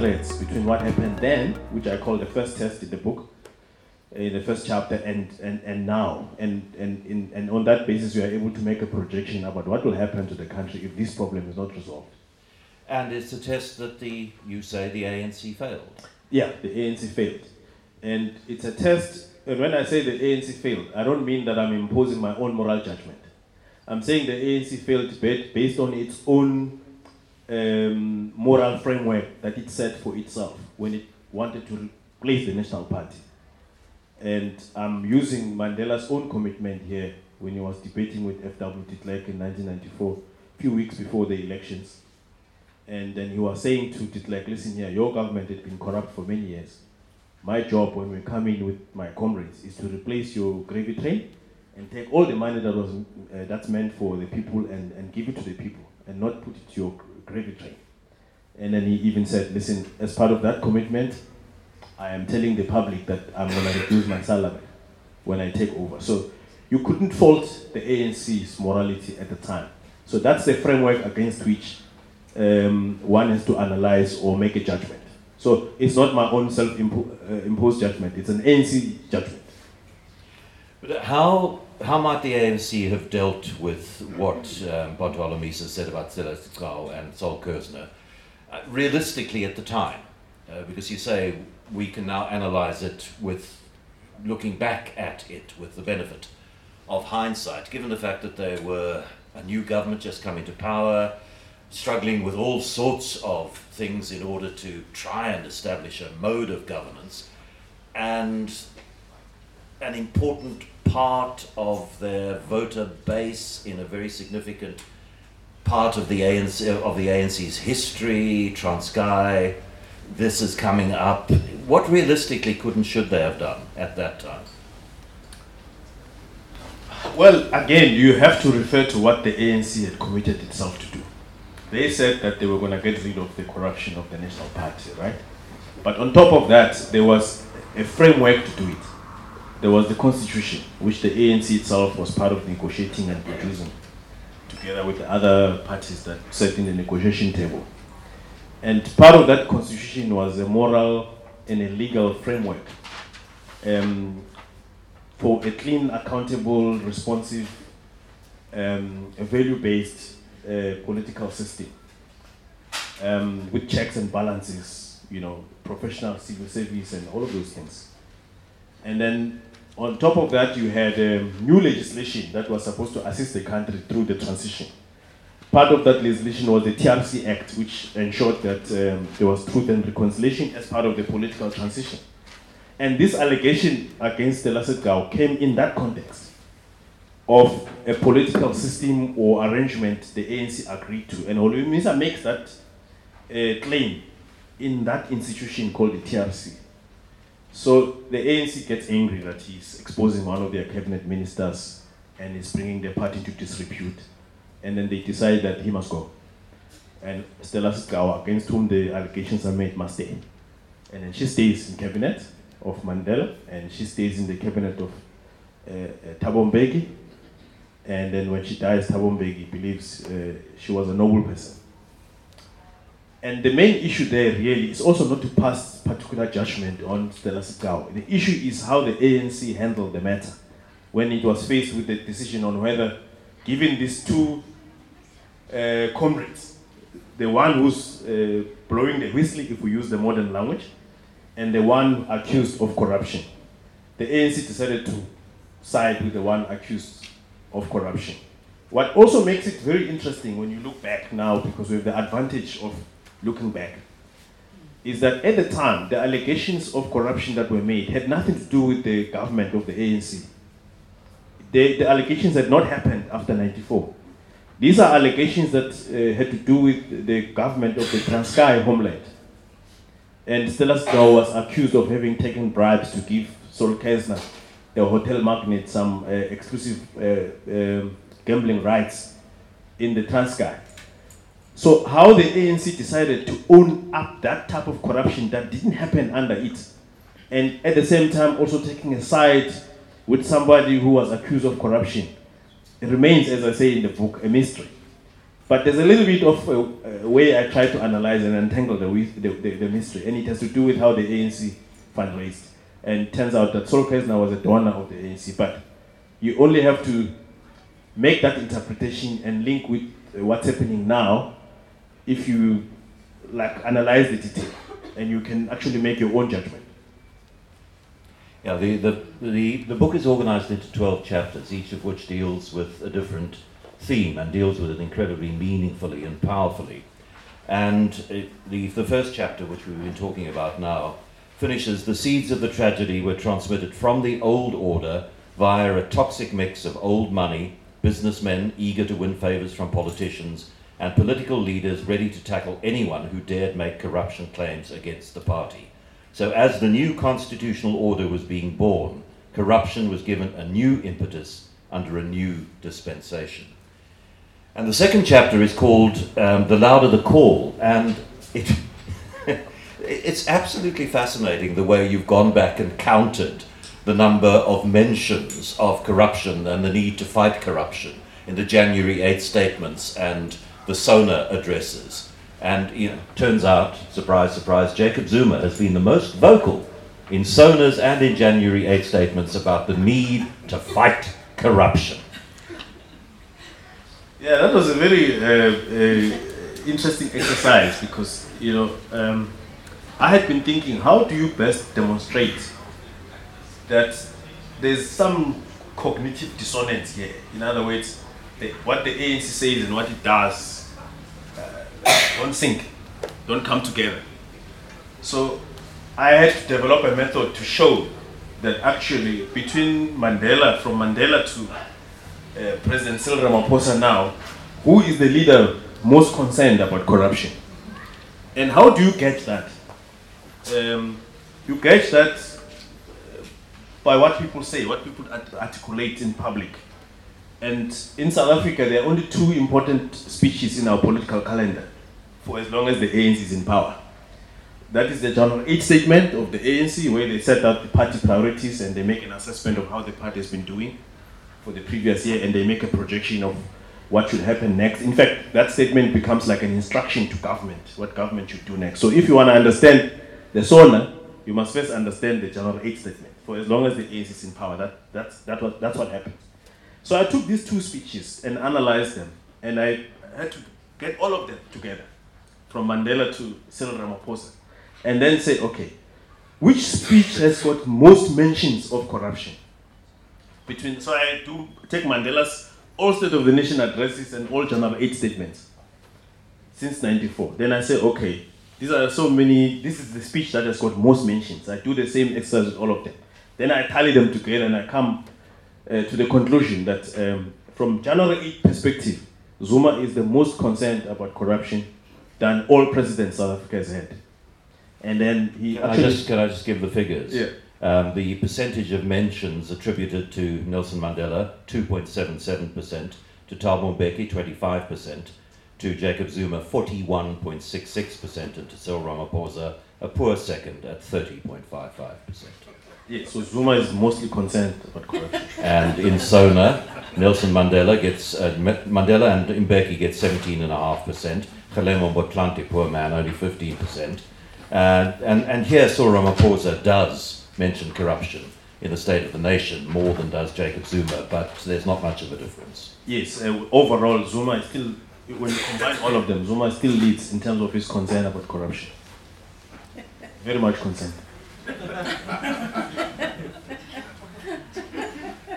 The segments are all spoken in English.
threads between what happened then, which I call the first test in the book, in the first chapter, and, and, and now. And, and, in, and on that basis, you are able to make a projection about what will happen to the country if this problem is not resolved. And it's a test that the, you say, the ANC failed. Yeah, the ANC failed. And it's a test, and when I say the ANC failed, I don't mean that I'm imposing my own moral judgment. I'm saying the ANC failed based on its own um, moral framework that it set for itself when it wanted to replace the National Party. And I'm using Mandela's own commitment here when he was debating with F.W. de Klerk in 1994, a few weeks before the elections. And then he was saying to de Klerk, listen here, your government had been corrupt for many years. My job when we come in with my comrades is to replace your gravy train and take all the money that was uh, that's meant for the people and, and give it to the people and not put it to your gravy. And then he even said, listen, as part of that commitment, I am telling the public that I'm going to reduce my salary when I take over. So you couldn't fault the ANC's morality at the time. So that's the framework against which um, one has to analyze or make a judgment. So it's not my own self-imposed uh, judgment; it's an ANC judgment. But how how might the ANC have dealt with what um, Bantu said about Sigcau and Sol Kerzner uh, realistically at the time? Uh, because you say we can now analyze it with looking back at it with the benefit of hindsight, given the fact that they were a new government just coming to power, struggling with all sorts of things in order to try and establish a mode of governance, and an important part of their voter base in a very significant part of the ANC of the ANC's history, Transkei. This is coming up. What realistically could and should they have done at that time? Well, again, you have to refer to what the ANC had committed itself to do. They said that they were going to get rid of the corruption of the National Party, right? But on top of that, there was a framework to do it there was the constitution, which the ANC itself was part of negotiating and producing, together with the other parties that sat in the negotiation table. And part of that constitution was a moral and a legal framework um, for a clean, accountable, responsive, um, a value-based uh, political system um, with checks and balances, you know, professional civil service and all of those things. And then on top of that, you had um, new legislation that was supposed to assist the country through the transition. Part of that legislation was the TRC Act, which ensured that um, there was truth and reconciliation as part of the political transition. And this allegation against the Sigcau came in that context of a political system or arrangement the ANC agreed to. And Holomisa makes that uh, claim in that institution called the TRC. So the ANC gets angry that he's exposing one of their cabinet ministers and is bringing the party to disrepute. And then they decide that he must go. And Stella Sigcau, against whom the allegations are made, must stay. And then she stays in cabinet of Mandela, and she stays in the cabinet of uh, uh, Thabo Mbeki. And then when she dies, Thabo Mbeki believes uh, she was a noble person. And the main issue there really is also not to pass particular judgment on Stella Sigcau. The issue is how the ANC handled the matter when it was faced with the decision on whether, given these two uh, comrades, the one who's uh, blowing the whistle, if we use the modern language, and the one accused of corruption, the ANC decided to side with the one accused of corruption. What also makes it very interesting when you look back now, because we have the advantage of looking back, is that at the time, the allegations of corruption that were made had nothing to do with the government of the ANC. The, the allegations had not happened after 94. These are allegations that uh, had to do with the government of the Transkei homeland. And Stella Sigcau was accused of having taken bribes to give Sol Kerzner, the hotel magnate, some uh, exclusive uh, um, gambling rights in the Transkei. So how the ANC decided to own up that type of corruption that didn't happen under it, and at the same time also taking a side with somebody who was accused of corruption, it remains, as I say in the book, a mystery. But there's a little bit of a, a way I try to analyze and untangle the, the, the, the, mystery, and it has to do with how the ANC fundraised. And turns out that Sol was a donor of the ANC, but you only have to make that interpretation and link with what's happening now if you like analyze the detail and you can actually make your own judgment. Yeah, the, the, the, the book is organized into 12 chapters, each of which deals with a different theme and deals with it incredibly meaningfully and powerfully. And it, the, the first chapter, which we've been talking about now, finishes the seeds of the tragedy were transmitted from the old order via a toxic mix of old money, businessmen eager to win favors from politicians, and political leaders ready to tackle anyone who dared make corruption claims against the party. So, as the new constitutional order was being born, corruption was given a new impetus under a new dispensation. And the second chapter is called um, The Louder the Call, and it, it's absolutely fascinating the way you've gone back and counted the number of mentions of corruption and the need to fight corruption in the January 8 statements and the SONA addresses. And you know, turns out, surprise, surprise, Jacob Zuma has been the most vocal in SONA's and in January 8 statements about the need to fight corruption. Yeah, that was a very uh, uh, interesting exercise because, you know, um, I had been thinking, how do you best demonstrate that there's some cognitive dissonance here? In other words, the, what the ANC says and what it does don't sync, don't come together. So I had to develop a method to show that actually between Mandela, from Mandela to uh, President Cyril Ramaphosa now, who is the leader most concerned about corruption? And how do you get that? Um, you get that uh, by what people say, what people articulate in public. And in South Africa, there are only two important speeches in our political calendar for as long as the ANC is in power. That is the January 8 statement of the ANC, where they set out the party priorities and they make an assessment of how the party has been doing for the previous year and they make a projection of what should happen next. In fact, that statement becomes like an instruction to government, what government should do next. So if you want to understand the SONA, you must first understand the January 8 statement. For as long as the ANC is in power, that, that's, that what, that's what happens. So I took these two speeches and analyzed them, and I had to get all of them together from Mandela to Cyril Ramaphosa, and then say, okay, which speech has got most mentions of corruption? Between so I do take Mandela's all State of the Nation addresses and all January 8 statements since 94. Then I say, okay, these are so many, this is the speech that has got most mentions. I do the same exercise with all of them. Then I tally them together and I come to the conclusion that um, from January 8 perspective, Zuma is the most concerned about corruption than all presidents South Africa has had. And then he can actually, I just can I just give the figures? Yeah. Um, the percentage of mentions attributed to Nelson Mandela, 2.77%, to Thabo Mbeki, 25%, to Jacob Zuma, 41.66%, and to Cyril Ramaphosa, a poor second at 30.55%. So Zuma is mostly concerned about corruption. and in Sona, Nelson Mandela gets, uh, Mandela and Mbeki get 17.5%, Kgalema Motlanthe, poor man, only 15%. Uh, and, and here Cyril Ramaphosa does mention corruption in the State of the Nation more than does Jacob Zuma, but there's not much of a difference. Yes, uh, overall, Zuma is still, when you combine all of them, Zuma still leads in terms of his concern about corruption. Very much concerned.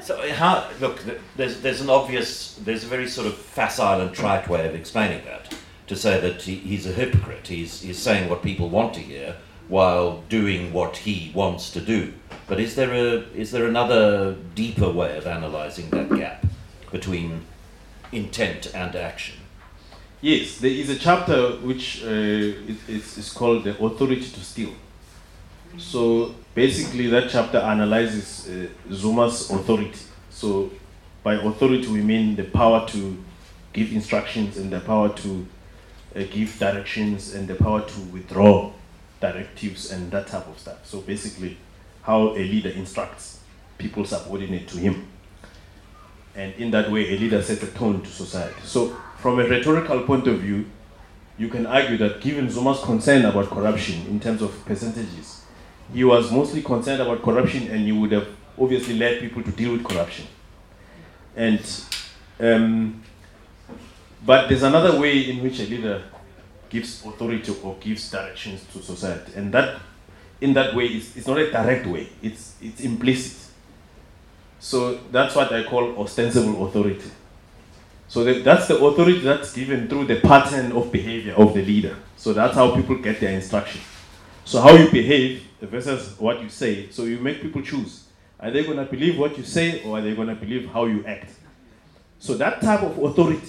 So how look there's there's an obvious there's a very sort of facile and trite way of explaining that to say that he, he's a hypocrite. He's, he's saying what people want to hear while doing what he wants to do. But is there, a, is there another deeper way of analysing that gap between intent and action? Yes, there is a chapter which uh, is, is called The Authority to Steal. So basically, that chapter analyzes uh, Zuma's authority. So by authority, we mean the power to give instructions and the power to uh, give directions and the power to withdraw directives and that type of stuff. So basically, how a leader instructs people subordinate to him. And in that way, a leader sets a tone to society. So, from a rhetorical point of view, you can argue that given Zuma's concern about corruption in terms of percentages, he was mostly concerned about corruption and he would have obviously led people to deal with corruption. And um, but there's another way in which a leader gives authority or gives directions to society, and that in that way it's, it's not a direct way; it's it's implicit. So that's what I call ostensible authority. So that, that's the authority that's given through the pattern of behavior of the leader. So that's how people get their instruction. So how you behave versus what you say. So you make people choose. Are they going to believe what you say or are they going to believe how you act? So that type of authority,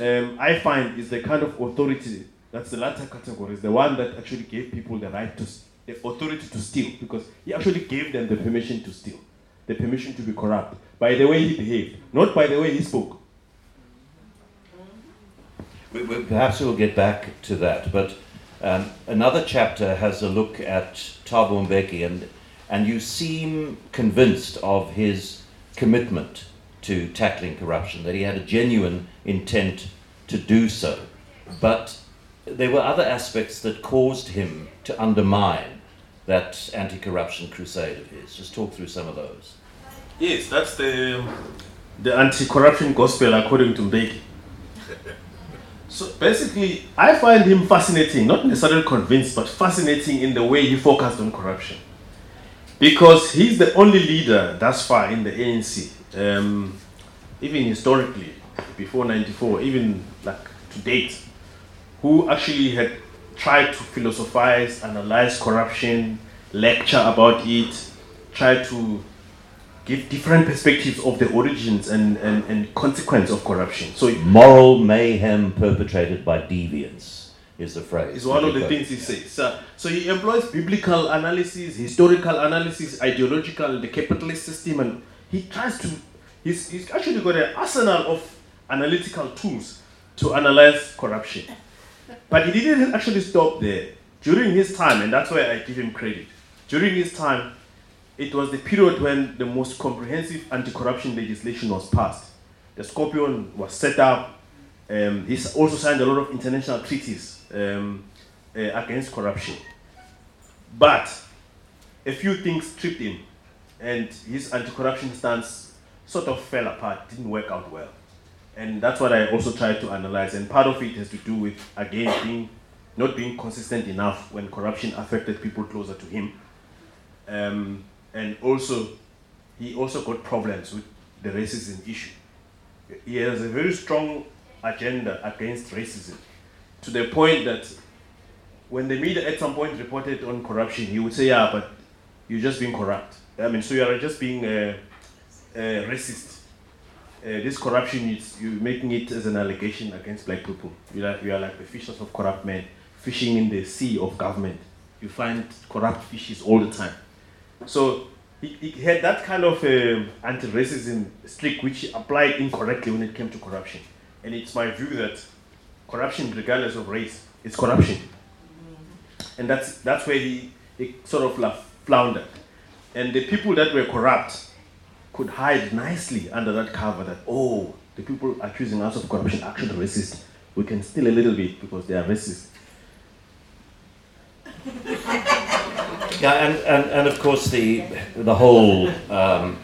um, I find, is the kind of authority that's the latter category, is the one that actually gave people the right to, the authority to steal, because he actually gave them the permission to steal, the permission to be corrupt, by the way he behaved, not by the way he spoke. We, we, perhaps we'll get back to that, but um, another chapter has a look at Thabo Mbeki, and, and you seem convinced of his commitment to tackling corruption, that he had a genuine intent to do so. But there were other aspects that caused him to undermine that anti corruption crusade of his. Just talk through some of those. Yes, that's the, the anti corruption gospel according to Mbeki. So basically, I find him fascinating, not necessarily convinced, but fascinating in the way he focused on corruption. Because he's the only leader thus far in the ANC, um, even historically, before 94, even like to date, who actually had tried to philosophize, analyze corruption, lecture about it, try to give different perspectives of the origins and, and, and consequence of corruption. So moral mayhem perpetrated by deviance is the phrase. Is one of the things he says. So, so he employs biblical analysis, historical analysis, ideological, the capitalist system, and he tries to. He's, he's actually got an arsenal of analytical tools to analyze corruption. But he didn't actually stop there. During his time, and that's why I give him credit. During his time, it was the period when the most comprehensive anti-corruption legislation was passed. The Scorpion was set up. Um, he also signed a lot of international treaties um, uh, against corruption. But a few things tripped him, and his anti-corruption stance sort of fell apart, didn't work out well. And that's what I also tried to analyze. And part of it has to do with, again, being not being consistent enough when corruption affected people closer to him. Um, and also he also got problems with the racism issue. He has a very strong agenda against racism to the point that when the media at some point reported on corruption, he would say, Yeah, but you're just being corrupt. I mean, so you are just being racist. Uh, this corruption is you're making it as an allegation against black people. You are, you are like the fishers of corrupt men fishing in the sea of government. You find corrupt fishes all the time. So he, he had that kind of uh, anti-racism streak which he applied incorrectly when it came to corruption. And it's my view that corruption, regardless of race, is corruption. And that's, that's where he, he sort of floundered. And the people that were corrupt could hide nicely under that cover that, oh, the people accusing us of corruption are actually racist. We can steal a little bit because they are racist. Yeah, and, and, and of course the the whole um,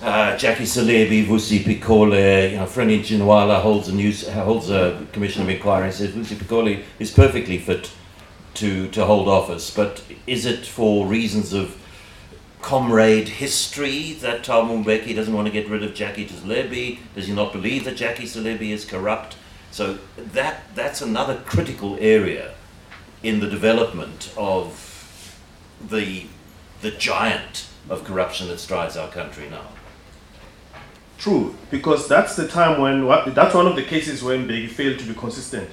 uh, Jackie Selebi, Vusi Pikoli, you know, Frene Ginwala holds a news holds a commission of inquiry and says Vusi Pikoli is perfectly fit to to hold office, but is it for reasons of comrade history that Thabo Mbeki doesn't want to get rid of Jackie Selebi? Does he not believe that Jackie Selebi is corrupt? So that that's another critical area in the development of the, the giant of corruption that strides our country now. True, because that's the time when that's one of the cases when they failed to be consistent.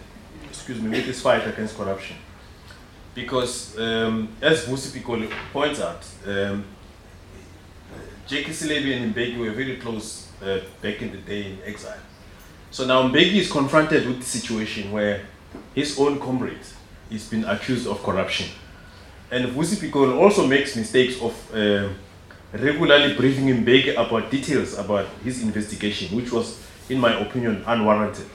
Excuse me, with this fight against corruption. Because um, as Vusi points out, um, J.K. Selebi and Mbeki were very close uh, back in the day in exile. So now Mbeki is confronted with the situation where his own comrade is being accused of corruption. And Vusi Pikoli also makes mistakes of uh, regularly briefing Mbeki about details about his investigation, which was, in my opinion, unwarranted.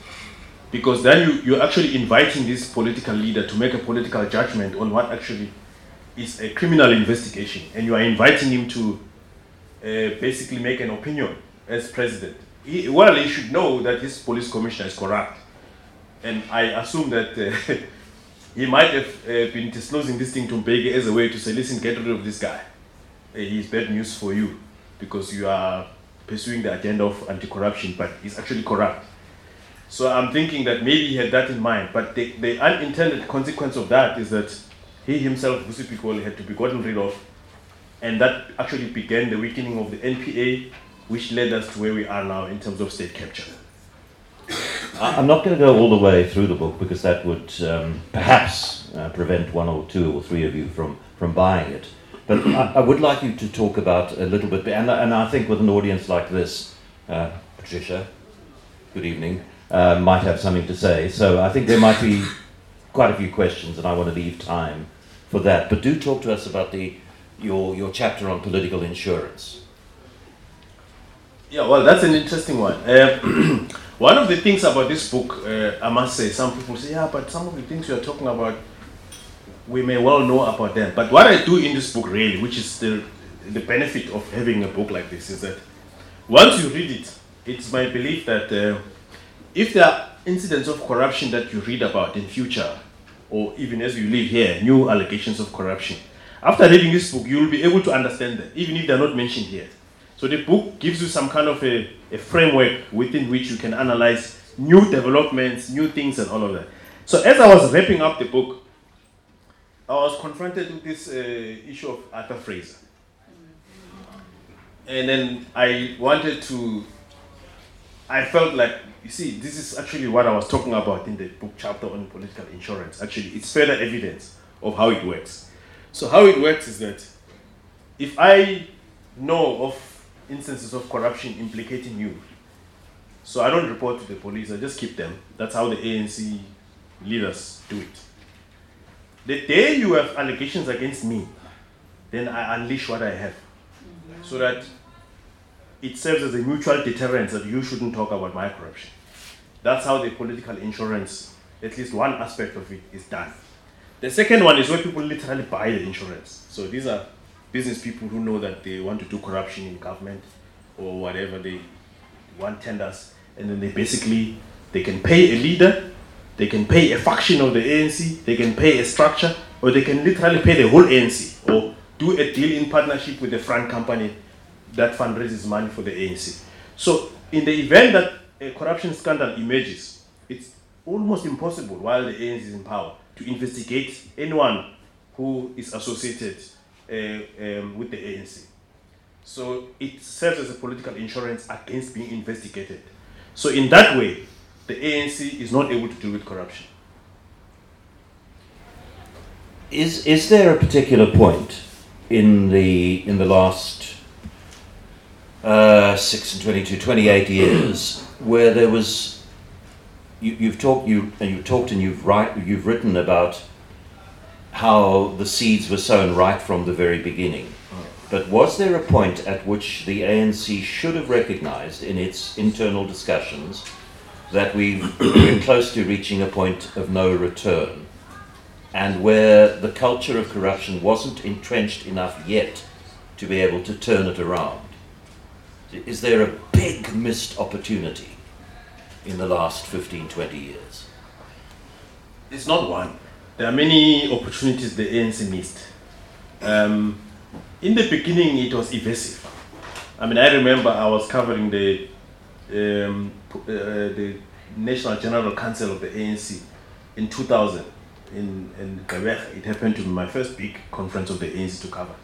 Because then you, you're actually inviting this political leader to make a political judgment on what actually is a criminal investigation, and you are inviting him to uh, basically make an opinion as president. He, well, he should know that his police commissioner is corrupt, and I assume that uh, he might have uh, been disclosing this thing to Mbeki as a way to say, listen, get rid of this guy. Uh, he's bad news for you because you are pursuing the agenda of anti-corruption, but he's actually corrupt. So I'm thinking that maybe he had that in mind, but the, the unintended consequence of that is that he himself, Vusi Pikoli, had to be gotten rid of, and that actually began the weakening of the NPA, which led us to where we are now in terms of state capture. I'm not going to go all the way through the book because that would um, perhaps uh, prevent one or two or three of you from, from buying it. But I, I would like you to talk about a little bit, and, and I think with an audience like this, uh, Patricia, good evening, uh, might have something to say. So I think there might be quite a few questions, and I want to leave time for that. But do talk to us about the your your chapter on political insurance. Yeah, well, that's an interesting one. Uh, one of the things about this book, uh, I must say, some people say, yeah, but some of the things you are talking about, we may well know about them. But what I do in this book, really, which is the, the benefit of having a book like this, is that once you read it, it's my belief that uh, if there are incidents of corruption that you read about in future, or even as you live here, new allegations of corruption, after reading this book, you will be able to understand them, even if they're not mentioned here. So the book gives you some kind of a, a framework within which you can analyze new developments, new things, and all of that. So as I was wrapping up the book, I was confronted with this uh, issue of Arthur Fraser. And then I wanted to, I felt like, you see, this is actually what I was talking about in the book chapter on political insurance. Actually, it's further evidence of how it works. So, how it works is that if I know of instances of corruption implicating you, so I don't report to the police, I just keep them. That's how the ANC leaders do it. The day you have allegations against me, then I unleash what I have. Mm-hmm. So that it serves as a mutual deterrence that you shouldn't talk about my corruption. That's how the political insurance, at least one aspect of it, is done. The second one is where people literally buy the insurance. So these are business people who know that they want to do corruption in government or whatever they want tenders, and then they basically they can pay a leader, they can pay a faction of the ANC, they can pay a structure, or they can literally pay the whole ANC or do a deal in partnership with the front company that fundraises money for the ANC. So in the event that a corruption scandal emerges, it's almost impossible while the ANC is in power to investigate anyone who is associated um, with the ANC. So it serves as a political insurance against being investigated. So in that way, the ANC is not able to deal with corruption. Is is there a particular point in the in the last uh, six and 22, 28 years where there was you, you've talked you and you've talked and you've write you've written about how the seeds were sown right from the very beginning. But was there a point at which the ANC should have recognized in its internal discussions that we we're close to reaching a point of no return and where the culture of corruption wasn't entrenched enough yet to be able to turn it around? Is there a big missed opportunity in the last 15, 20 years? It's not one. There are many opportunities the ANC missed. Um, in the beginning, it was evasive. I mean, I remember I was covering the um, uh, the National General Council of the ANC in 2000 in in Gqeberha. It happened to be my first big conference of the ANC to cover.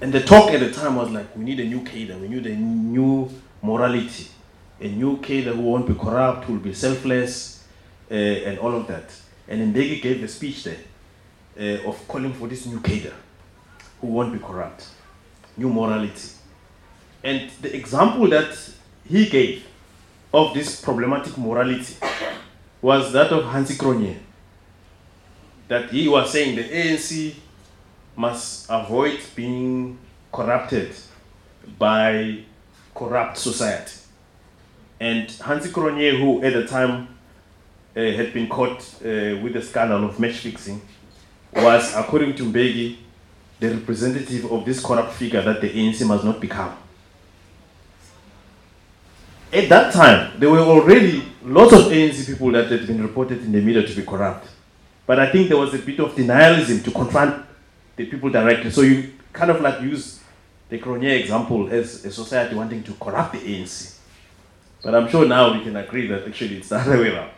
And the talk at the time was like, we need a new cadre, we need a new morality, a new cadre who won't be corrupt, who will be selfless, uh, and all of that. And Mbeki gave a speech there uh, of calling for this new cadre who won't be corrupt, new morality. And the example that he gave of this problematic morality was that of Hansi Cronje. That he was saying the ANC must avoid being corrupted by corrupt society. And Hansi Cronje, who at the time had been caught uh, with the scandal of match fixing, was, according to Mbeki, the representative of this corrupt figure that the ANC must not become. At that time, there were already lots of ANC people that had been reported in the media to be corrupt. But I think there was a bit of denialism to confront the people directly. So you kind of like use the Cronje example as a society wanting to corrupt the ANC. But I'm sure now we can agree that actually it's the other way around.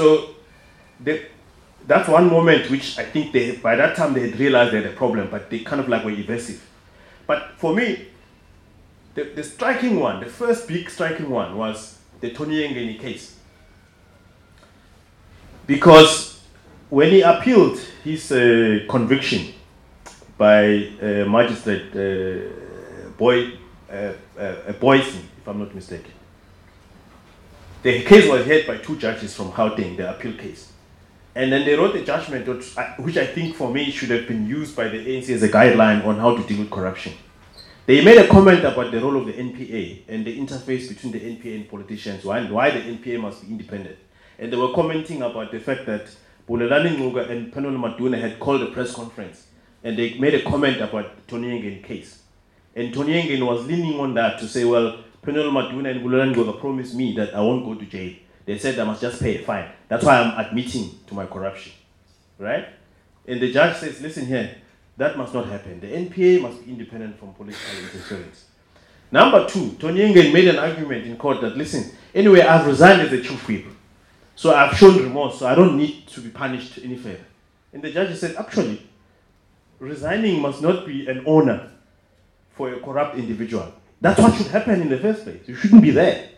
So the, that's one moment which I think they, by that time they had realized they had a problem, but they kind of like were evasive. But for me, the, the striking one, the first big striking one was the Tony Yengeni case. Because when he appealed his uh, conviction by uh, magistrate uh, Boy, uh, uh, Boyson, if I'm not mistaken, the case was heard by two judges from Gauteng, the appeal case. And then they wrote a judgment which I think for me should have been used by the ANC as a guideline on how to deal with corruption. They made a comment about the role of the NPA and the interface between the NPA and politicians, why, why the NPA must be independent. And they were commenting about the fact that Bulelani Ngcuka and Penuel Maduna had called a press conference and they made a comment about Tony Yengeni case. And Tony Yengeni was leaning on that to say, well, Penuel Maduna and Bulelani Ngcuka promised me that I won't go to jail. They said I must just pay a fine. That's why I'm admitting to my corruption. Right? And the judge says, listen here, that must not happen. The NPA must be independent from political interference. Number two, Tony Yengeni made an argument in court that, listen, anyway, I've resigned as a chief whip. So I've shown remorse, so I don't need to be punished any further. And the judge said, actually, resigning must not be an honor for a corrupt individual. That's what should happen in the first place. You shouldn't be there.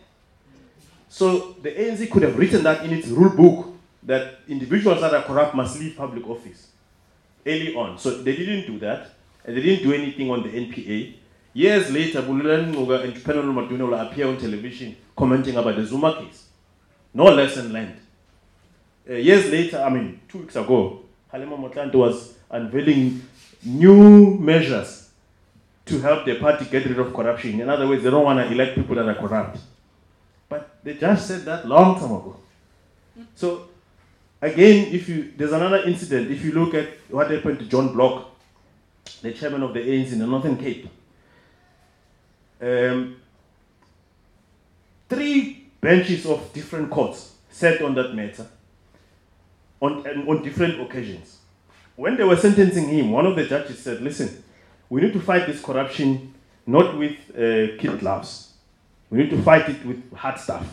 So the ANC could have written that in its rule book that individuals that are corrupt must leave public office early on. So they didn't do that, and they didn't do anything on the NPA. Years later, Bulelani Ngcuka and Penuel Maduna will appear on television commenting about the Zuma case. No lesson learned. Uh, years later, I mean, two weeks ago, Kgalema Motlanthe was unveiling new measures to help the party get rid of corruption. In other words, they don't want to elect people that are corrupt. But they just said that long time ago. So Again, if you there's another incident. If you look at what happened to John Block, the chairman of the ANC in the Northern Cape, um, three benches of different courts sat on that matter on, on different occasions. When they were sentencing him, one of the judges said, Listen, we need to fight this corruption not with uh, kid gloves, we need to fight it with hard stuff.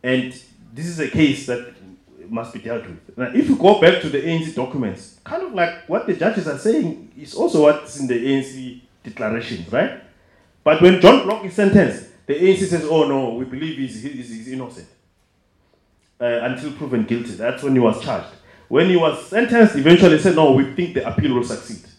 And this is a case that must be dealt with. Now, if you go back to the ANC documents, kind of like what the judges are saying is also what's in the ANC declarations, right? But when John Block is sentenced, the ANC says, oh no, we believe he's, he's, he's innocent uh, until proven guilty. That's when he was charged. When he was sentenced, eventually said, no, we think the appeal will succeed.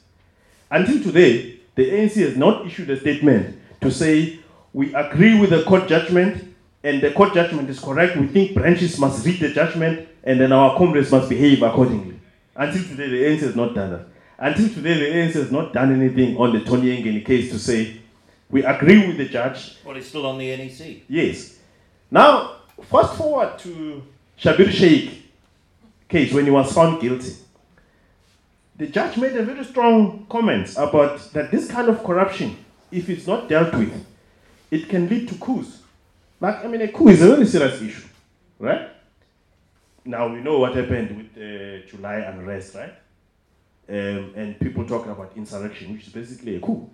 Until today, the ANC has not issued a statement to say, we agree with the court judgment and the court judgment is correct. We think branches must read the judgment and then our comrades must behave accordingly. Until today, the ANC has not done that. Until today, the ANC has not done anything on the Tony Yengeni case to say, we agree with the judge. Well, it's still on the NEC. Yes. Now, fast forward to Schabir Shaik case when he was found guilty. The judge made a very strong comments about that this kind of corruption, if it's not dealt with, it can lead to coups. Like, I mean, a coup is a very serious issue, right? now we know what happened with the uh, July unrest, right? Um, and people talking about insurrection, which is basically a coup.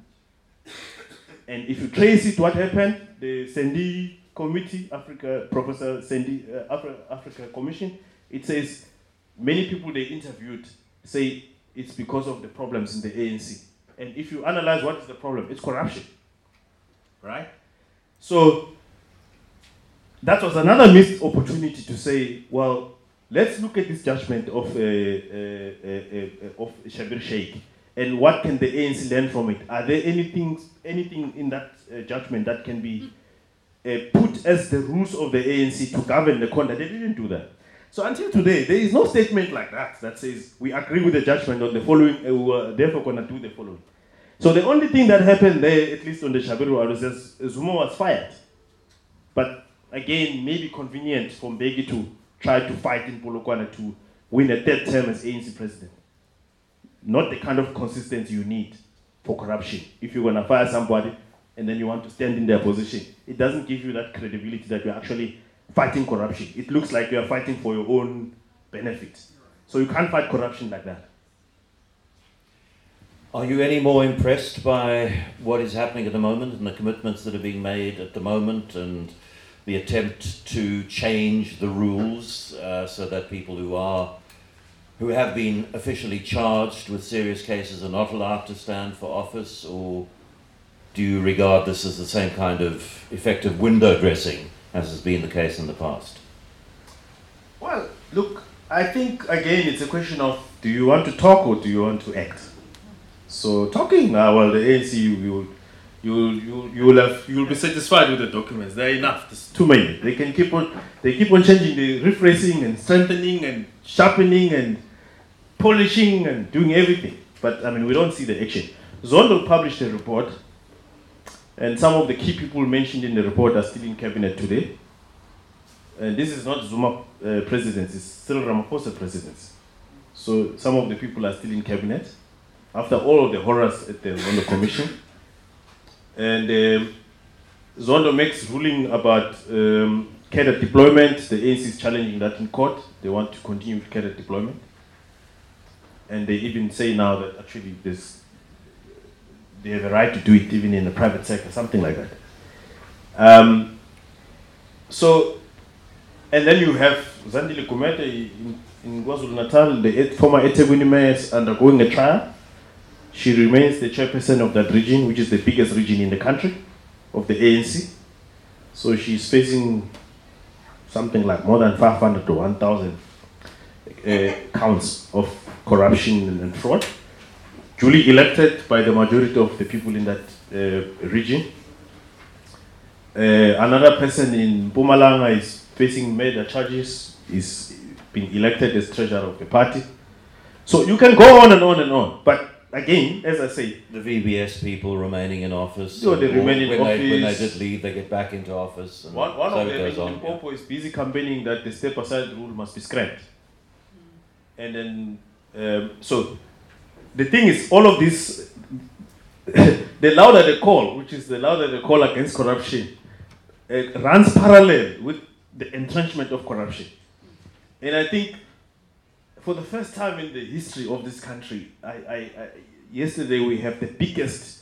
and if you trace it, what happened? The Sandy Committee, Africa, Professor Sandy, uh, Afri- Africa Commission, it says many people they interviewed say it's because of the problems in the ANC. And if you analyze what is the problem, it's corruption, right? So that was another missed opportunity to say, well, let's look at this judgment of, uh, uh, uh, of Schabir Shaik and what can the ANC learn from it? Are there anything, anything in that judgment that can be put as the rules of the ANC to govern the conduct? They didn't do that. So until today, there is no statement like that that says we agree with the judgment on the following, uh, we are therefore going to do the following. So the only thing that happened there, at least on the Shabiru was Zuma was fired. But again, maybe convenient for Mbeki to try to fight in Polokwane to win a third term as ANC president. Not the kind of consistency you need for corruption. If you're going to fire somebody and then you want to stand in their position, it doesn't give you that credibility that you're actually fighting corruption. It looks like you're fighting for your own benefit. So you can't fight corruption like that. Are you any more impressed by what is happening at the moment and the commitments that are being made at the moment and the attempt to change the rules uh, so that people who are who have been officially charged with serious cases are not allowed to stand for office or do you regard this as the same kind of effective window dressing as has been the case in the past? Well, look, I think again it's a question of do you want to talk or do you want to act? So talking, uh, well, the ANC you will you you you will have you will be satisfied with the documents. They're enough. There's too many. They can keep on they keep on changing the rephrasing and strengthening and sharpening and polishing and doing everything. But I mean, we don't see the action. Zondo published a report, and some of the key people mentioned in the report are still in cabinet today. And this is not Zuma uh, presidency, it's still Ramaphosa presidency. So some of the people are still in cabinet after all of the horrors at the Zondo Commission. And um, Zondo makes ruling about um, cadre deployment. The ANC is challenging that in court. They want to continue with cadre deployment. And they even say now that actually this, they have a right to do it even in the private sector, something like that. Um, so, and then you have Zandile Gumede in, in Natal, the former eThekwini mayor, is undergoing a trial. She remains the chairperson of that region, which is the biggest region in the country of the ANC. So she's facing something like more than 500 to 1,000 uh, counts of corruption and fraud. Duly elected by the majority of the people in that uh, region. Uh, another person in Mpumalanga is facing murder charges, is being elected as treasurer of the party. So you can go on and on and on, but again, as I say, The VBS people remaining in office. Yeah, they remain in when They, when they did leave, they get back into office. And one, one so of them goes in on. yeah. Is busy campaigning that the step aside rule must be scrapped. And then, um, so the thing is, all of this, the louder the call, which is the louder the call against corruption, runs parallel with the entrenchment of corruption. And I think for the first time in the history of this country, I, I, I, yesterday we have the biggest,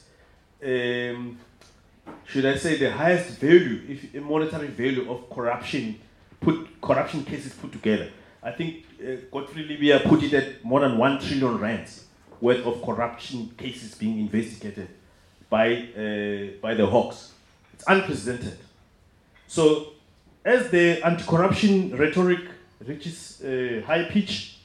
um, should I say, the highest value, if monetary value of corruption, put corruption cases put together. I think uh, Godfrey Lebeya put it at more than one trillion rands worth of corruption cases being investigated by uh, by the Hawks. It's unprecedented. So, as the anti-corruption rhetoric reaches uh, high pitch,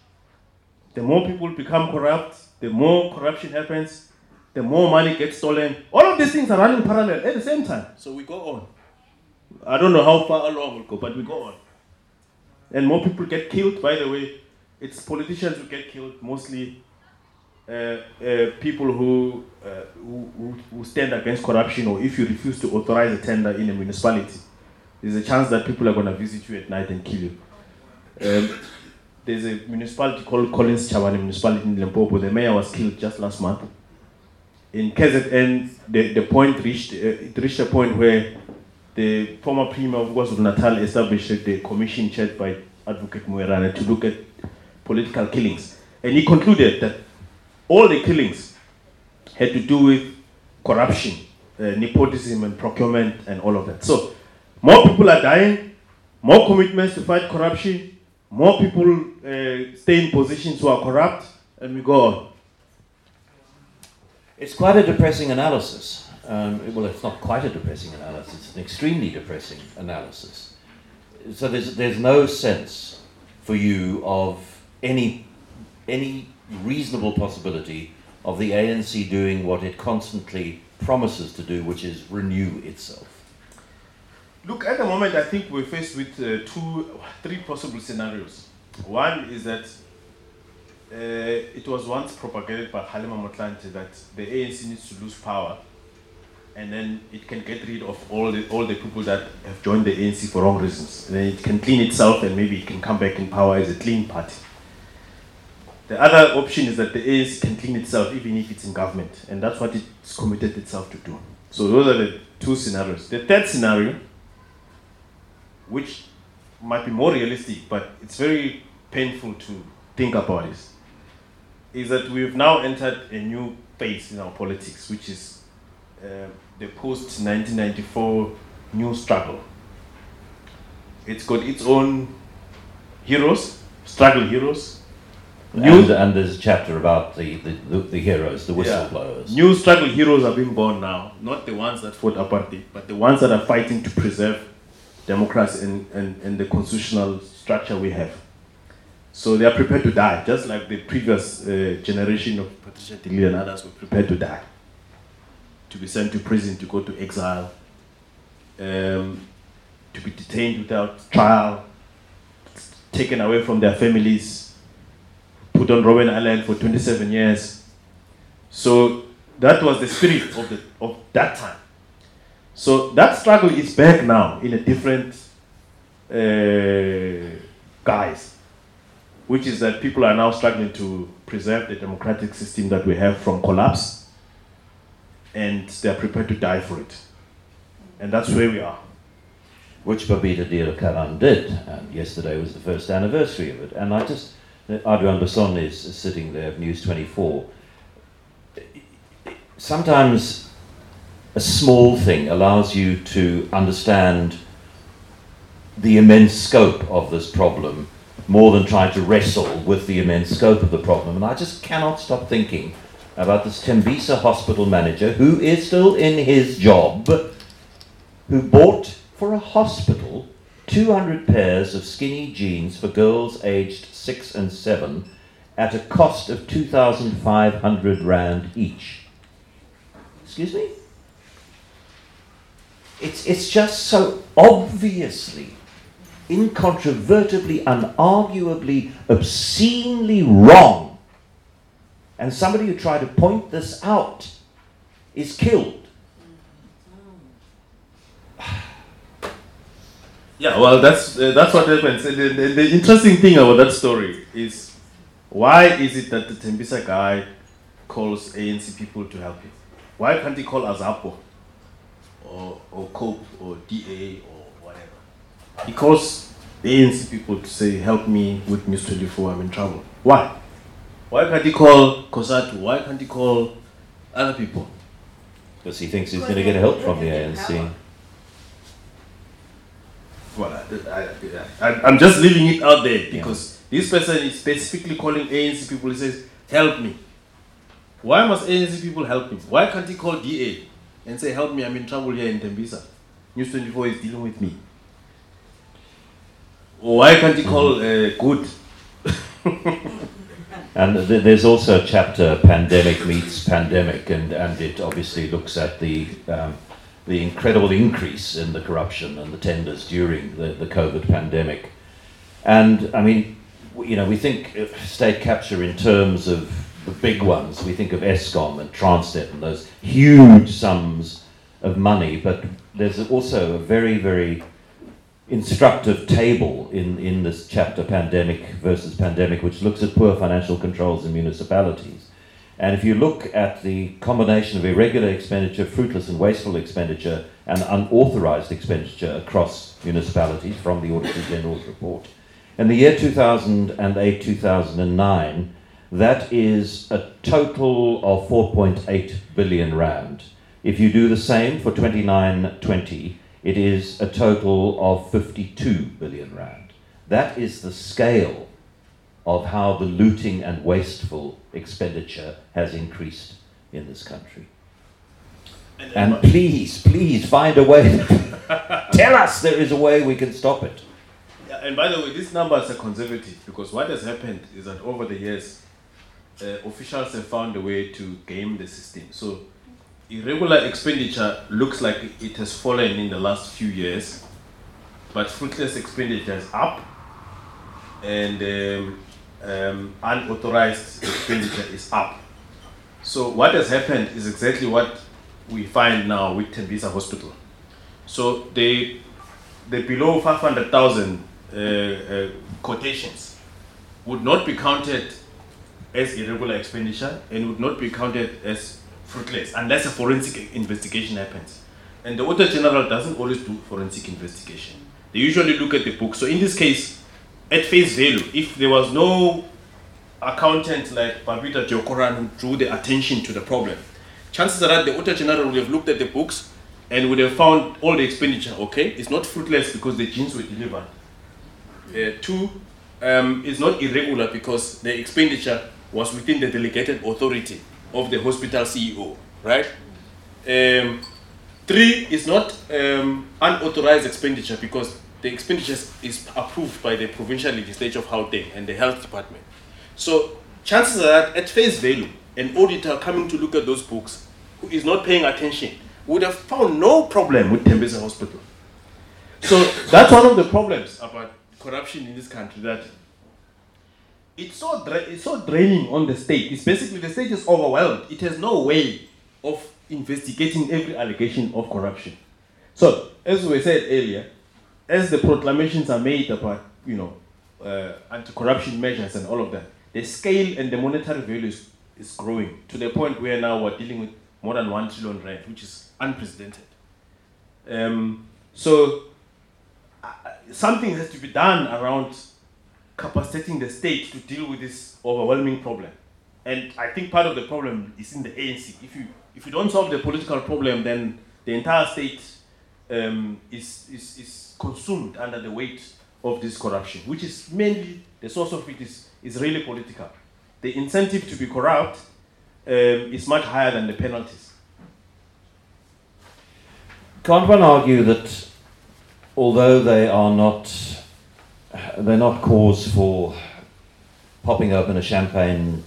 the more people become corrupt, the more corruption happens, the more money gets stolen. All of these things are running parallel at the same time. So we go on. I don't know how far along we'll go, but we go on. And more people get killed. By the way, it's politicians who get killed, mostly people who, uh, who, who, who stand against corruption, or if you refuse to authorize a tender in a municipality, there's a chance that people are going to visit you at night and kill you. Um, there's a municipality called Collins Chabane municipality in Limpopo. The mayor was killed just last month. In KZN, the, the point reached, uh, it reached a point where the former premier of KwaZulu Natal established the commission chaired by Advocate Moerane to look at political killings. And he concluded that all the killings had to do with corruption, uh, nepotism, and procurement, and all of that. So, more people are dying, more commitments to fight corruption, more people uh, stay in positions who are corrupt, and we go on. It's quite a depressing analysis. Um, well, it's not quite a depressing analysis, it's an extremely depressing analysis. So there's, there's no sense for you of any, any reasonable possibility of the ANC doing what it constantly promises to do, which is renew itself. Look, at the moment, I think we're faced with uh, two, three possible scenarios. One is that uh, it was once propagated by Kgalema Motlanthe that the ANC needs to lose power and then it can get rid of all the, all the people that have joined the ANC for wrong reasons. And then it can clean itself and maybe it can come back in power as a clean party. The other option is that the ANC can clean itself even if it's in government, and that's what it's committed itself to do. So those are the two scenarios. The third scenario, which might be more realistic, but it's very painful to think about this, is that we've now entered a new phase in our politics, which is uh, the post 1994 new struggle. It's got its own heroes, struggle heroes. And, and there's a chapter about the, the, the, the heroes, the whistleblowers. Yeah. New struggle heroes are being born now, not the ones that fought apartheid, but the ones that are fighting to preserve democracy and, and, and the constitutional structure we have. So they are prepared to die, just like the previous uh, generation of Patricia Lille and others were prepared to die to be sent to prison, to go to exile, um, to be detained without trial, taken away from their families, put on Robben Island for 27 years. So that was the spirit of, the, of that time. So that struggle is back now in a different uh, guise, which is that people are now struggling to preserve the democratic system that we have from collapse and they're prepared to die for it. And that's where we are. Which Babita Deokaran did, and yesterday was the first anniversary of it. And I just, Adriaan Basson is sitting there of News 24. Sometimes a small thing allows you to understand the immense scope of this problem more than trying to wrestle with the immense scope of the problem. And I just cannot stop thinking about this Tembisa hospital manager who is still in his job, who bought for a hospital 200 pairs of skinny jeans for girls aged 6 and 7 at a cost of 2,500 Rand each. Excuse me? It's, it's just so obviously, incontrovertibly, unarguably, obscenely wrong and somebody who tried to point this out is killed. Yeah, well, that's uh, that's what happens. The, the, the, interesting thing about that story is why is it that the Tembisa guy calls ANC people to help him? Why can't he call Azapo or or COPE or DA or whatever? He calls ANC people to say, "Help me with News 24. I'm in trouble." Why? Why can't he call COSATU? Why can't he call other people? Because he thinks he's going to get help from the ANC. Well, I, am just leaving it out there because yeah. this person is specifically calling ANC people. He says, Help me. Why must ANC people help him? Why can't he call DA and say, Help me, I'm in trouble here in Tembisa? News 24 is dealing with me. Why can't he call uh, Good? And th- there's also a chapter, Pandemic Meets Pandemic, and, and it obviously looks at the, um, the incredible increase in the corruption and the tenders during the, the COVID pandemic. And I mean, you know, we think uh, state capture in terms of the big ones. We think of Eskom and Transnet and those huge sums of money, but there's also a very, very instructive table in, in this chapter, Pandemic versus Pandemic, which looks at poor financial controls in municipalities. And if you look at the combination of irregular expenditure, fruitless and wasteful expenditure, and unauthorized expenditure across municipalities from the Auditor General's report, in the year 2008 2009, that is a total of 4.8 billion rand. If you do the same for 29 20, it is a total of 52 billion rand. That is the scale of how the looting and wasteful expenditure has increased in this country. And, and please, please find a way. Tell us there is a way we can stop it. Yeah, and by the way, these numbers are conservative because what has happened is that over the years, uh, officials have found a way to game the system. So irregular expenditure looks like it has fallen in the last few years, but fruitless expenditure is up, and um, um, unauthorized expenditure is up. So what has happened is exactly what we find now with Tembisa Hospital. So they, the below 500,000 uh, uh, quotations would not be counted as irregular expenditure and would not be counted as fruitless unless a forensic investigation happens. And the Auditor General doesn't always do forensic investigation. They usually look at the book. So in this case, at face value, if there was no accountant like Babita Deokaran who drew the attention to the problem, chances are that the Auditor General would have looked at the books and would have found all the expenditure okay. It's not fruitless because the jeans were delivered. Uh, two, um, it's not irregular because the expenditure was within the delegated authority of the hospital CEO, right? Um, three is not um, unauthorized expenditure because the expenditure is approved by the provincial legislature of Gauteng and the health department. So chances are that at face value, an auditor coming to look at those books who is not paying attention would have found no problem with Tembisa Hospital. So that's one of the problems about corruption in this country that it's so dra- it's so draining on the state. It's basically the state is overwhelmed. It has no way of investigating every allegation of corruption. So, as we said earlier, as the proclamations are made about you know uh, anti-corruption measures and all of that, the scale and the monetary value is, is growing to the point where now we're dealing with more than one trillion rand, which is unprecedented. Um, so uh, something has to be done around capacitating the state to deal with this overwhelming problem. And I think part of the problem is in the ANC. If you if you don't solve the political problem, then the entire state um, is, is, is consumed under the weight of this corruption, which is mainly the source of it is, is really political. The incentive to be corrupt um, is much higher than the penalties. Can't one argue that although they are not they're not cause for popping open a champagne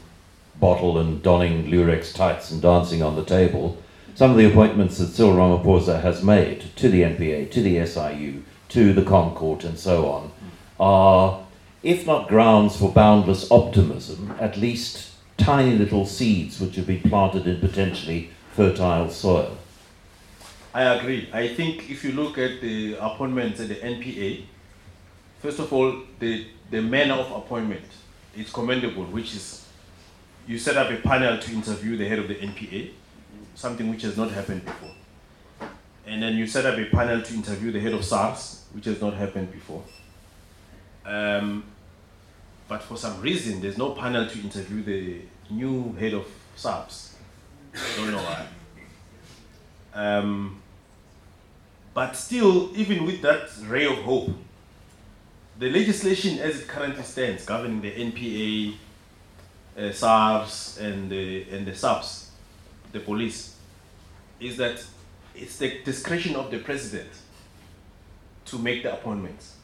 bottle and donning Lurex tights and dancing on the table, some of the appointments that Cyril Ramaphosa has made to the NPA, to the SIU, to the ConCourt and so on, are, if not grounds for boundless optimism, at least tiny little seeds which have been planted in potentially fertile soil. I agree. I think if you look at the appointments at the NPA, first of all, the, the manner of appointment is commendable, which is you set up a panel to interview the head of the NPA, something which has not happened before. And then you set up a panel to interview the head of SARS, which has not happened before. Um, but for some reason, there's no panel to interview the new head of SARS. Don't know why. Um, but still, even with that ray of hope, the legislation as it currently stands governing the NPA, uh, SARS, and the, and the SAPS, the police, is that it's the discretion of the president to make the appointments.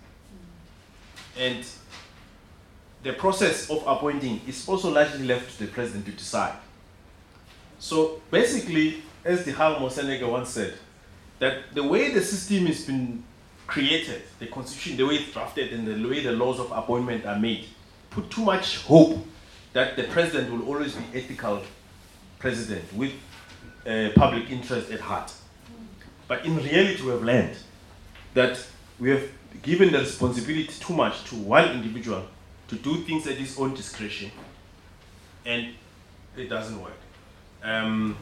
And the process of appointing is also largely left to the president to decide. So basically, as the Hal Moseneke once said, that the way the system has been created, the constitution, the way it's drafted, and the way the laws of appointment are made, put too much hope that the president will always be ethical president with uh, public interest at heart. But in reality, we have learned that we have given the responsibility too much to one individual to do things at his own discretion, and it doesn't work. Um,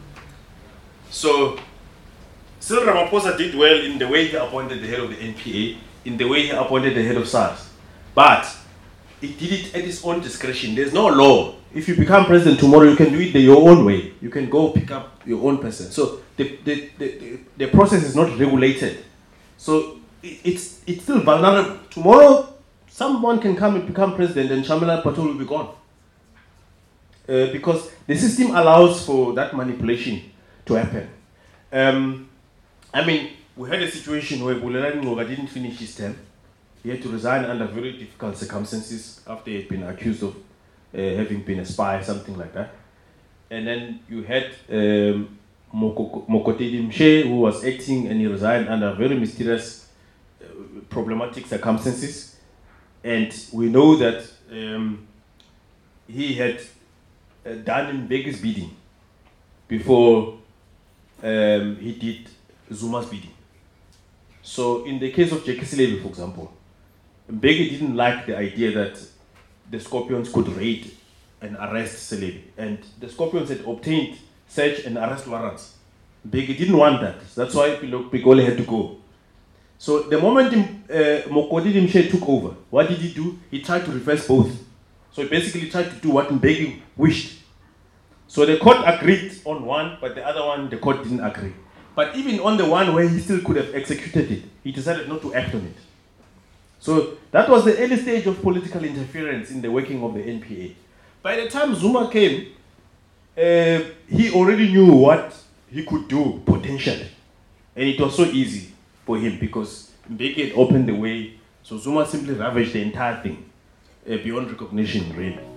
so, Cyril Ramaphosa did well in the way he appointed the head of the NPA, in the way he appointed the head of SARS. But he did it at his own discretion. There's no law. If you become president tomorrow, you can do it your own way. You can go pick up your own person. So the, the, the, the process is not regulated. So it, it's, it's still vulnerable. Tomorrow, someone can come and become president and Shamila Batohi will be gone. Uh, because the system allows for that manipulation to happen. Um, I mean, we had a situation where Bulelani Ngcuka didn't finish his term. He had to resign under very difficult circumstances after he had been accused of having been a spy, something like that. And then you had um, Mokotedi Mpshe, who was acting and he resigned under very mysterious, uh, problematic circumstances. And we know that um, he had uh, done Mbeki's bidding before um, he did Zuma's bidding. So in the case of Jackie Selebi, for example, Mbeki didn't like the idea that the Scorpions could raid and arrest Selebi. And the Scorpions had obtained search and arrest warrants. Mbeki didn't want that. That's why Pikoli had to go. So the moment uh, Mokotedi Mpshe took over, what did he do? He tried to reverse both. So he basically tried to do what Mbeki wished. So the court agreed on one, but the other one, the court didn't agree. But even on the one where he still could have executed it, he decided not to act on it. So that was the early stage of political interference in the working of the NPA. By the time Zuma came, uh, he already knew what he could do potentially. And it was so easy for him because Mbeki opened the way. So Zuma simply ravaged the entire thing uh, beyond recognition, really.